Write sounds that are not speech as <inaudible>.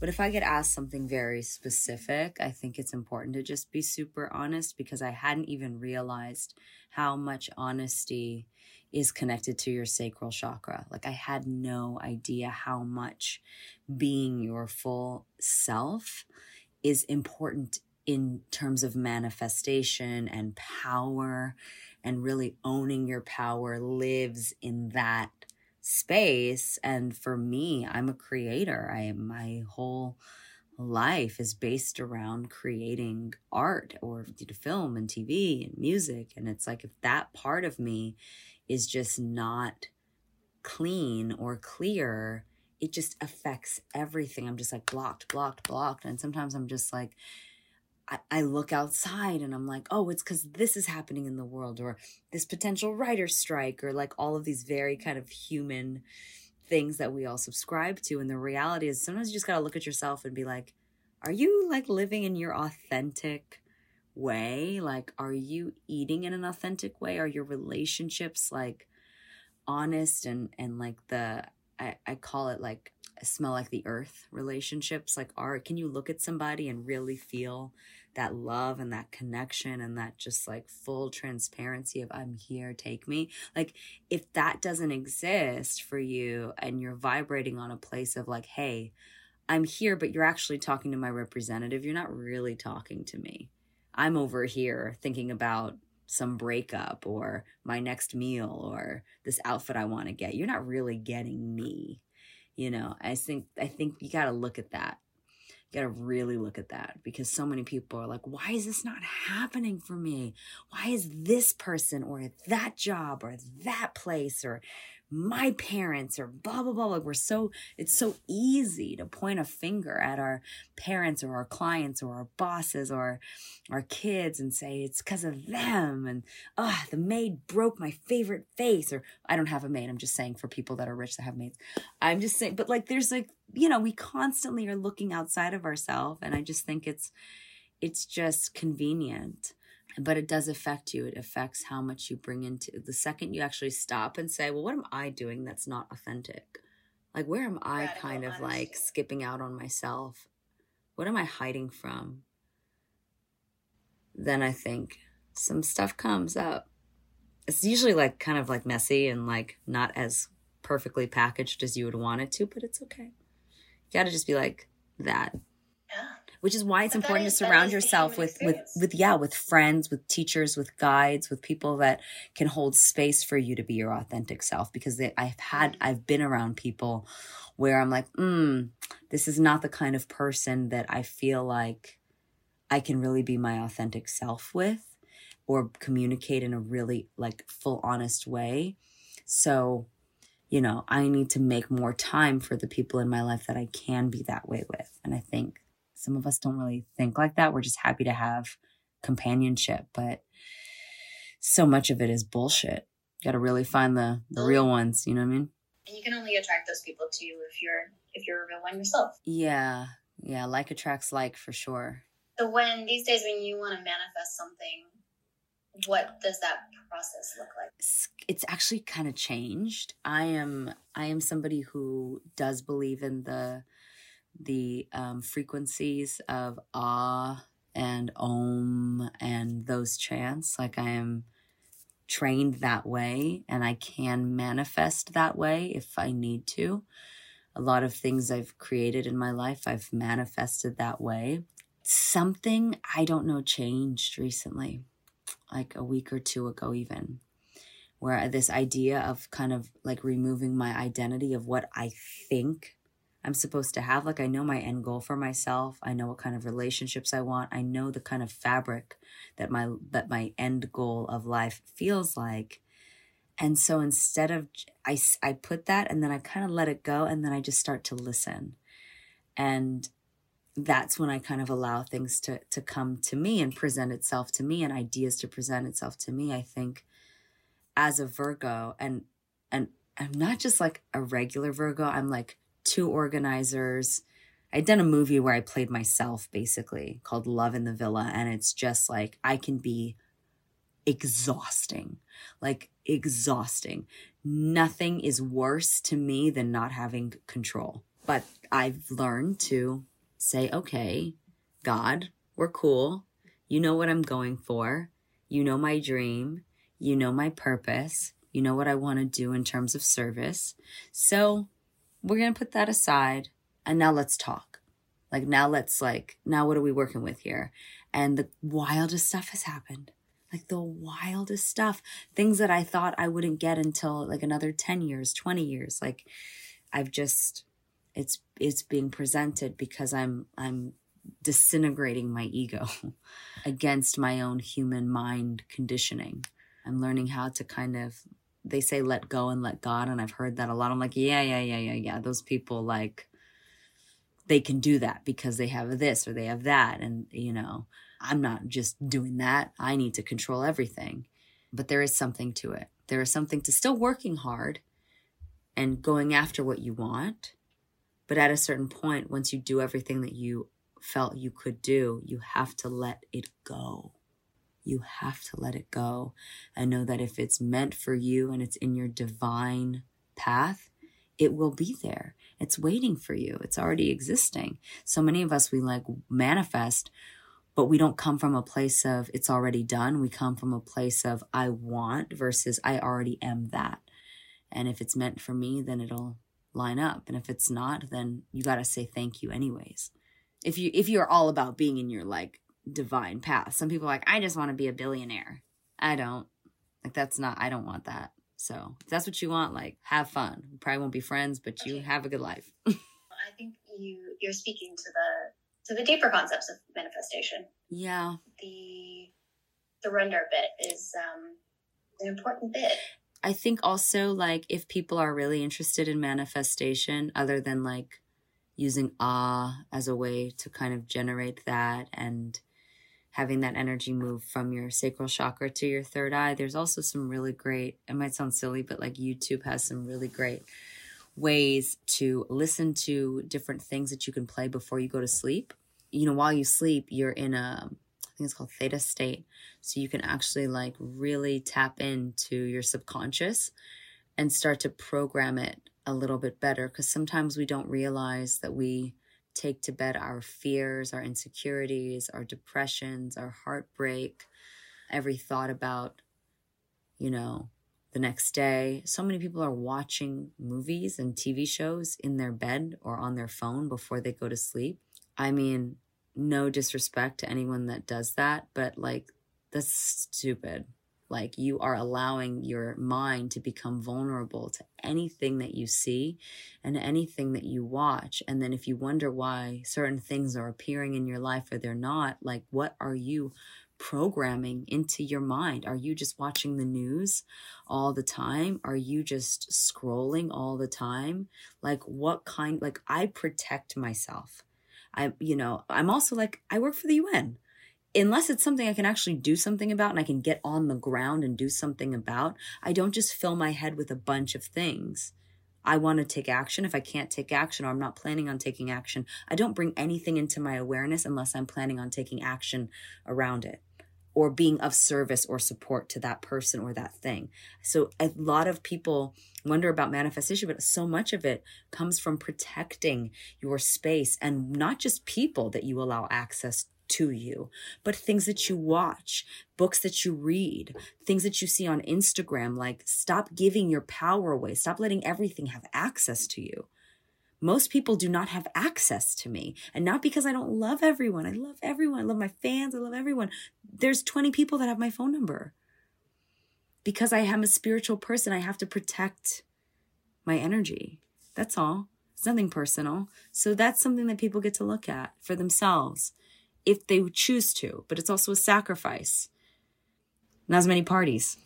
But if I get asked something very specific, I think it's important to just be super honest because I hadn't even realized how much honesty is connected to your sacral chakra. Like I had no idea how much being your full self is important in terms of manifestation and power and really owning your power lives in that space and for me i'm a creator i my whole life is based around creating art or film and tv and music and it's like if that part of me is just not clean or clear, it just affects everything. I'm just like blocked, blocked, blocked. And sometimes I'm just like, I, look outside and I'm like, oh, it's because this is happening in the world, or this potential writer strike, or like all of these very kind of human things that we all subscribe to. And the reality is sometimes you just got to look at yourself and be like, are you like living in your authentic way? Like, are you eating in an authentic way? Are your relationships like honest and and like the I, I call it like smell like the earth relationships like are can you look at somebody and really feel that love and that connection and that just like full transparency of i'm here take me like if that doesn't exist for you and you're vibrating on a place of like hey i'm here but you're actually talking to my representative you're not really talking to me I'm over here thinking about some breakup or my next meal or this outfit I want to get. You're not really getting me. You know, I think I think you got to look at that. You got to really look at that because so many people are like, why is this not happening for me? Why is this person or that job or that place or my parents or blah blah blah like we're so it's so easy to point a finger at our parents or our clients or our bosses or our kids and say it's because of them and ah oh, the maid broke my favorite face or i don't have a maid i'm just saying for people that are rich that have maids. I'm just saying but like there's like you know we constantly are looking outside of ourselves and i just think it's it's just convenient but it does affect you. It affects how much you bring into the second you actually stop and say, well, what am I doing that's not authentic? Like, where am I Radical kind of honesty. like skipping out on myself? What am I hiding from? Then I think some stuff comes up. It's usually like kind of like messy and like not as perfectly packaged as you would want it to, but it's okay. You got to just be like that which is why it's but important is, to surround yourself with with with yeah with friends with teachers with guides with people that can hold space for you to be your authentic self. Because they, i've had mm-hmm. i've been around people where i'm like mm this is not the kind of person that i feel like i can really be my authentic self with or communicate in a really like full honest way. So you know i need to make more time for the people in my life that i can be that way with. And i think some of us don't really think like that. We're just happy to have companionship, but so much of it is bullshit. You got to really find the the real mm-hmm. ones, you know what I mean? And you can only attract those people to you if you're if you're a real one yourself. Yeah. Yeah, like attracts like for sure. So when these days when you want to manifest something, what does that process look like? It's actually kind of changed. I am I am somebody who does believe in the the um, frequencies of ah and om and those chants. Like I am trained that way and I can manifest that way if I need to. A lot of things I've created in my life, I've manifested that way. Something I don't know changed recently, like a week or two ago, even, where this idea of kind of like removing my identity of what I think I'm supposed to have. Like, I know my end goal for myself. I know what kind of relationships I want. I know the kind of fabric that my that my end goal of life feels like. And so instead of I I put that and then I kind of let it go and then I just start to listen. And that's when I kind of allow things to to come to me and present itself to me and ideas to present itself to me. I think as a Virgo and and I'm not just like a regular Virgo. I'm like two organizers. I'd done a movie where I played myself basically called Love in the Villa. And it's just like I can be exhausting, like exhausting. Nothing is worse to me than not having control. But I've learned to say, okay, God, we're cool. You know what I'm going for. You know my dream. You know my purpose. You know what I want to do in terms of service. So we're going to put that aside and now let's talk. Like, now let's, like, now what are we working with here? And the wildest stuff has happened. Like, the wildest stuff. Things that I thought I wouldn't get until like another 10 years, 20 years. Like, I've just, it's, it's being presented because I'm, I'm disintegrating my ego <laughs> against my own human mind conditioning. I'm learning how to kind of they say let go and let God and I've heard that a lot. I'm like, yeah, yeah, yeah, yeah, yeah. Those people like they can do that because they have this or they have that and you know, I'm not just doing that. I need to control everything. But there is something to it. There is something to still working hard and going after what you want. But at a certain point, once you do everything that you felt you could do, you have to let it go you have to let it go and know that if it's meant for you and it's in your divine path, it will be there. It's waiting for you. It's already existing. So many of us, we like manifest, but we don't come from a place of it's already done. We come from a place of I want versus I already am that. And if it's meant for me, then it'll line up. And if it's not, then you got to say thank you anyways. If you if you're all about being in your like divine path. Some people like, I just want to be a billionaire. I don't. Like that's not I don't want that. So if that's what you want, like have fun. We probably won't be friends, but you have a good life. <laughs> I think you you're speaking to the to the deeper concepts of manifestation. Yeah. The surrender bit is um an important bit. I think also like if people are really interested in manifestation, other than like using ah as a way to kind of generate that and having that energy move from your sacral chakra to your third eye. There's also some really great, it might sound silly, but like YouTube has some really great ways to listen to different things that you can play before you go to sleep. You know, while you sleep, you're in a, I think it's called theta state. So you can actually like really tap into your subconscious and start to program it a little bit better because sometimes we don't realize that we take to bed our fears, our insecurities, our depressions, our heartbreak, every thought about, you know, the next day. So many people are watching movies and TV shows in their bed or on their phone before they go to sleep. I mean, no disrespect to anyone that does that, but like, that's stupid. Like you are allowing your mind to become vulnerable to anything that you see and anything that you watch. And then if you wonder why certain things are appearing in your life or they're not, like what are you programming into your mind? Are you just watching the news all the time? Are you just scrolling all the time? Like what kind like I protect myself. I you know, I'm also like I work for the UN unless it's something I can actually do something about and I can get on the ground and do something about, I don't just fill my head with a bunch of things. I want to take action. If I can't take action or I'm not planning on taking action, I don't bring anything into my awareness unless I'm planning on taking action around it or being of service or support to that person or that thing. So a lot of people wonder about manifestation, but so much of it comes from protecting your space and not just people that you allow access to you, but things that you watch, books that you read, things that you see on Instagram. Like, stop giving your power away. Stop letting everything have access to you. Most people do not have access to me. And not because I don't love everyone. I love everyone. I love my fans. I love everyone. There's 20 people that have my phone number. Because I am a spiritual person, I have to protect my energy. That's all. It's nothing personal. So that's something that people get to look at for themselves if they choose to, but it's also a sacrifice. Not as many parties.